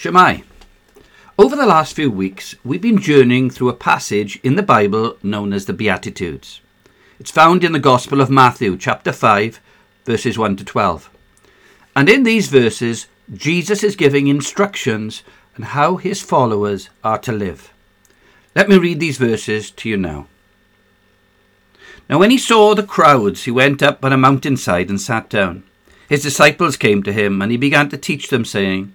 Shemai. Over the last few weeks, we've been journeying through a passage in the Bible known as the Beatitudes. It's found in the Gospel of Matthew, chapter 5, verses 1 to 12. And in these verses, Jesus is giving instructions on how his followers are to live. Let me read these verses to you now. Now, when he saw the crowds, he went up on a mountainside and sat down. His disciples came to him, and he began to teach them, saying,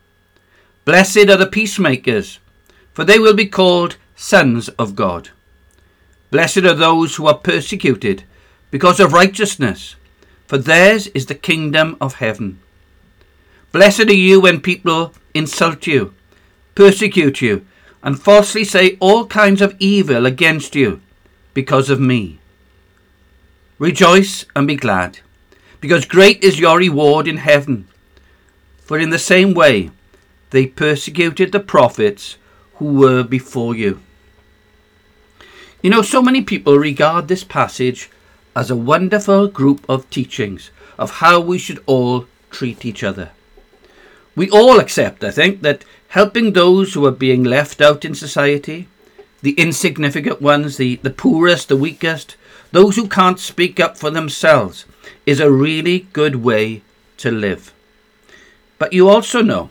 Blessed are the peacemakers, for they will be called sons of God. Blessed are those who are persecuted because of righteousness, for theirs is the kingdom of heaven. Blessed are you when people insult you, persecute you, and falsely say all kinds of evil against you because of me. Rejoice and be glad, because great is your reward in heaven. For in the same way, they persecuted the prophets who were before you. You know, so many people regard this passage as a wonderful group of teachings of how we should all treat each other. We all accept, I think, that helping those who are being left out in society, the insignificant ones, the, the poorest, the weakest, those who can't speak up for themselves, is a really good way to live. But you also know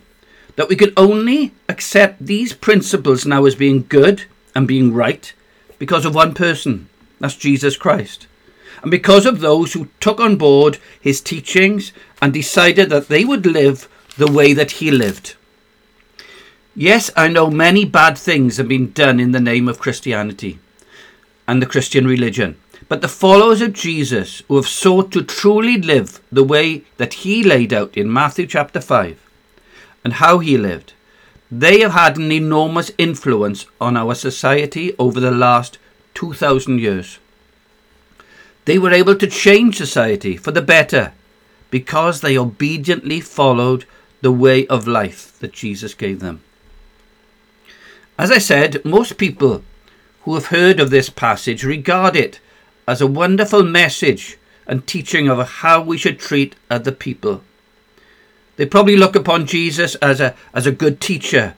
that we can only accept these principles now as being good and being right because of one person that's Jesus Christ. And because of those who took on board his teachings and decided that they would live the way that he lived. Yes, I know many bad things have been done in the name of Christianity and the Christian religion. But the followers of Jesus who have sought to truly live the way that he laid out in Matthew chapter 5 and how he lived, they have had an enormous influence on our society over the last 2,000 years. They were able to change society for the better because they obediently followed the way of life that Jesus gave them. As I said, most people who have heard of this passage regard it as a wonderful message and teaching of how we should treat other people. They probably look upon Jesus as a, as a good teacher,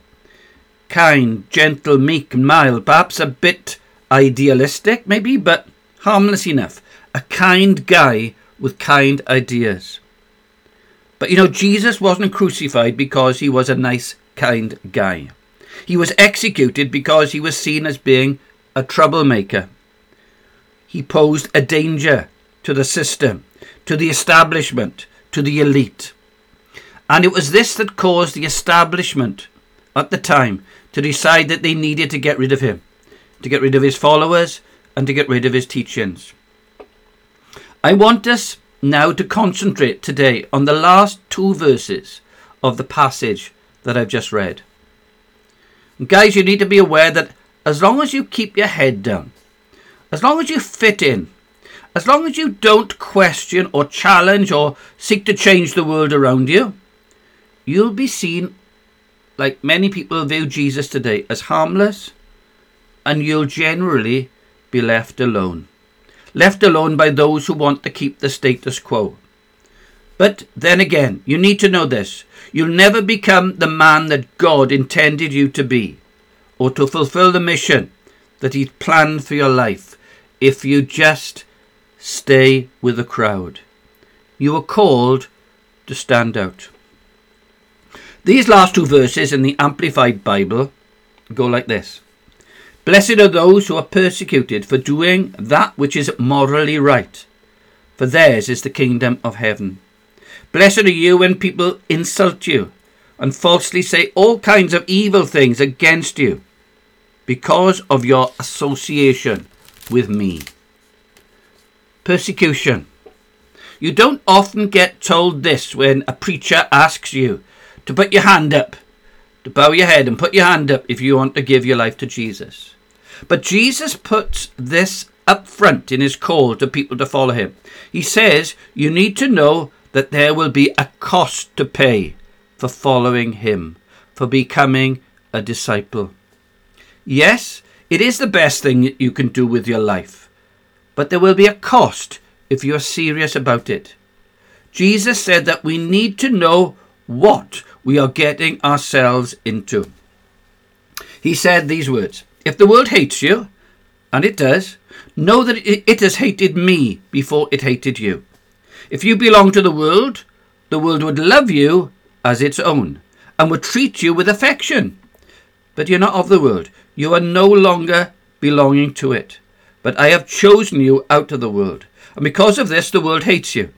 kind, gentle, meek, mild, perhaps a bit idealistic, maybe, but harmless enough. A kind guy with kind ideas. But you know, Jesus wasn't crucified because he was a nice, kind guy. He was executed because he was seen as being a troublemaker. He posed a danger to the system, to the establishment, to the elite. And it was this that caused the establishment at the time to decide that they needed to get rid of him, to get rid of his followers, and to get rid of his teachings. I want us now to concentrate today on the last two verses of the passage that I've just read. And guys, you need to be aware that as long as you keep your head down, as long as you fit in, as long as you don't question or challenge or seek to change the world around you, you'll be seen, like many people view Jesus today, as harmless, and you'll generally be left alone. Left alone by those who want to keep the status quo. But then again, you need to know this. You'll never become the man that God intended you to be, or to fulfill the mission that He planned for your life, if you just stay with the crowd. You are called to stand out. These last two verses in the Amplified Bible go like this Blessed are those who are persecuted for doing that which is morally right, for theirs is the kingdom of heaven. Blessed are you when people insult you and falsely say all kinds of evil things against you because of your association with me. Persecution. You don't often get told this when a preacher asks you to put your hand up to bow your head and put your hand up if you want to give your life to Jesus. But Jesus puts this up front in his call to people to follow him. He says you need to know that there will be a cost to pay for following him, for becoming a disciple. Yes, it is the best thing you can do with your life, but there will be a cost if you're serious about it. Jesus said that we need to know what we are getting ourselves into. He said these words If the world hates you, and it does, know that it has hated me before it hated you. If you belong to the world, the world would love you as its own and would treat you with affection. But you're not of the world. You are no longer belonging to it. But I have chosen you out of the world. And because of this, the world hates you.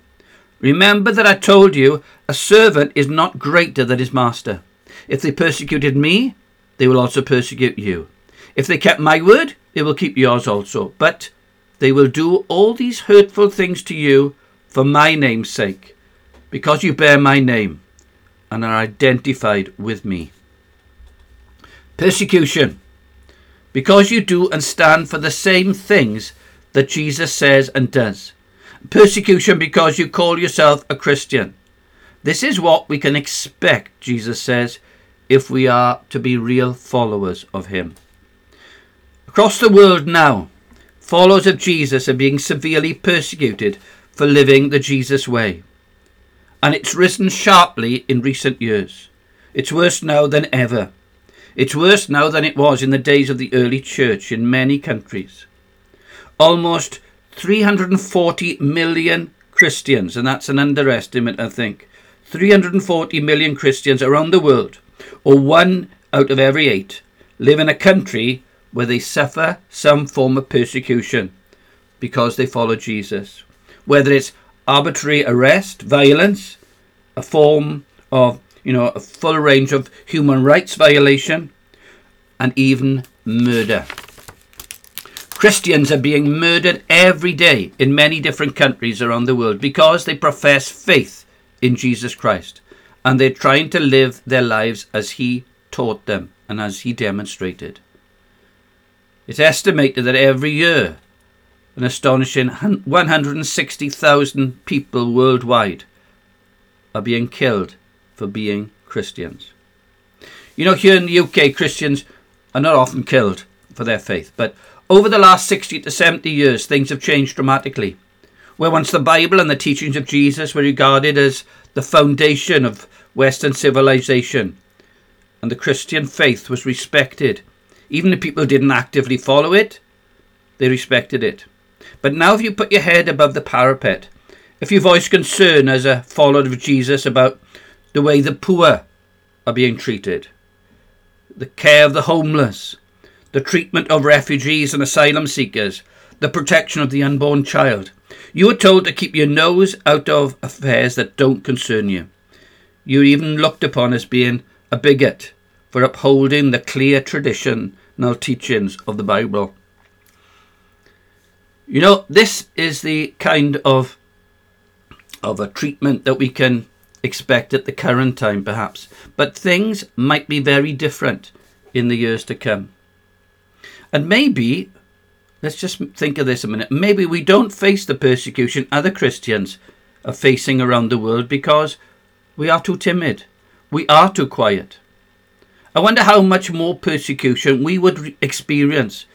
Remember that I told you a servant is not greater than his master. If they persecuted me, they will also persecute you. If they kept my word, they will keep yours also. But they will do all these hurtful things to you for my name's sake, because you bear my name and are identified with me. Persecution. Because you do and stand for the same things that Jesus says and does. Persecution because you call yourself a Christian. This is what we can expect, Jesus says, if we are to be real followers of him. Across the world now, followers of Jesus are being severely persecuted for living the Jesus way. And it's risen sharply in recent years. It's worse now than ever. It's worse now than it was in the days of the early church in many countries. Almost 340 million Christians, and that's an underestimate, I think. 340 million Christians around the world, or one out of every eight, live in a country where they suffer some form of persecution because they follow Jesus. Whether it's arbitrary arrest, violence, a form of, you know, a full range of human rights violation, and even murder. Christians are being murdered every day in many different countries around the world because they profess faith in Jesus Christ and they're trying to live their lives as He taught them and as He demonstrated. It's estimated that every year an astonishing 160,000 people worldwide are being killed for being Christians. You know, here in the UK, Christians are not often killed for their faith, but over the last 60 to 70 years, things have changed dramatically. Where once the Bible and the teachings of Jesus were regarded as the foundation of Western civilization, and the Christian faith was respected even if people didn't actively follow it, they respected it. But now, if you put your head above the parapet, if you voice concern as a follower of Jesus about the way the poor are being treated, the care of the homeless, the treatment of refugees and asylum seekers, the protection of the unborn child, you are told to keep your nose out of affairs that don't concern you. You're even looked upon as being a bigot for upholding the clear traditional teachings of the Bible. You know, this is the kind of of a treatment that we can expect at the current time, perhaps. But things might be very different in the years to come. And maybe, let's just think of this a minute, maybe we don't face the persecution other Christians are facing around the world because we are too timid, we are too quiet. I wonder how much more persecution we would experience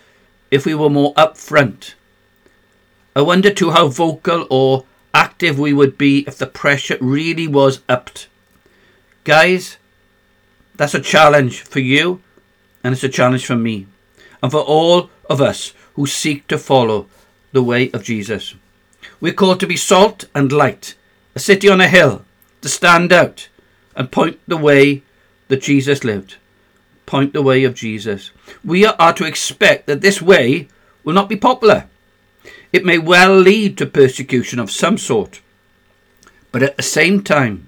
if we were more upfront. I wonder too how vocal or active we would be if the pressure really was upped. Guys, that's a challenge for you and it's a challenge for me and for all of us who seek to follow the way of Jesus. We're called to be salt and light, a city on a hill, to stand out and point the way that Jesus lived point the way of Jesus. We are to expect that this way will not be popular. It may well lead to persecution of some sort. But at the same time,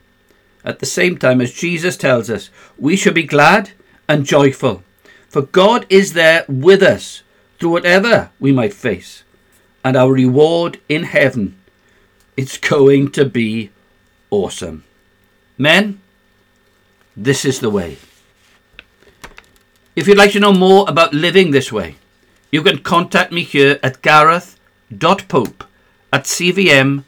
at the same time, as Jesus tells us, we should be glad and joyful, for God is there with us through whatever we might face, and our reward in heaven, it's going to be awesome. Men, this is the way. If you'd like to know more about living this way, you can contact me here at gareth.pope at cvm.org.uk.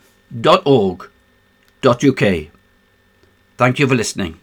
Thank you for listening.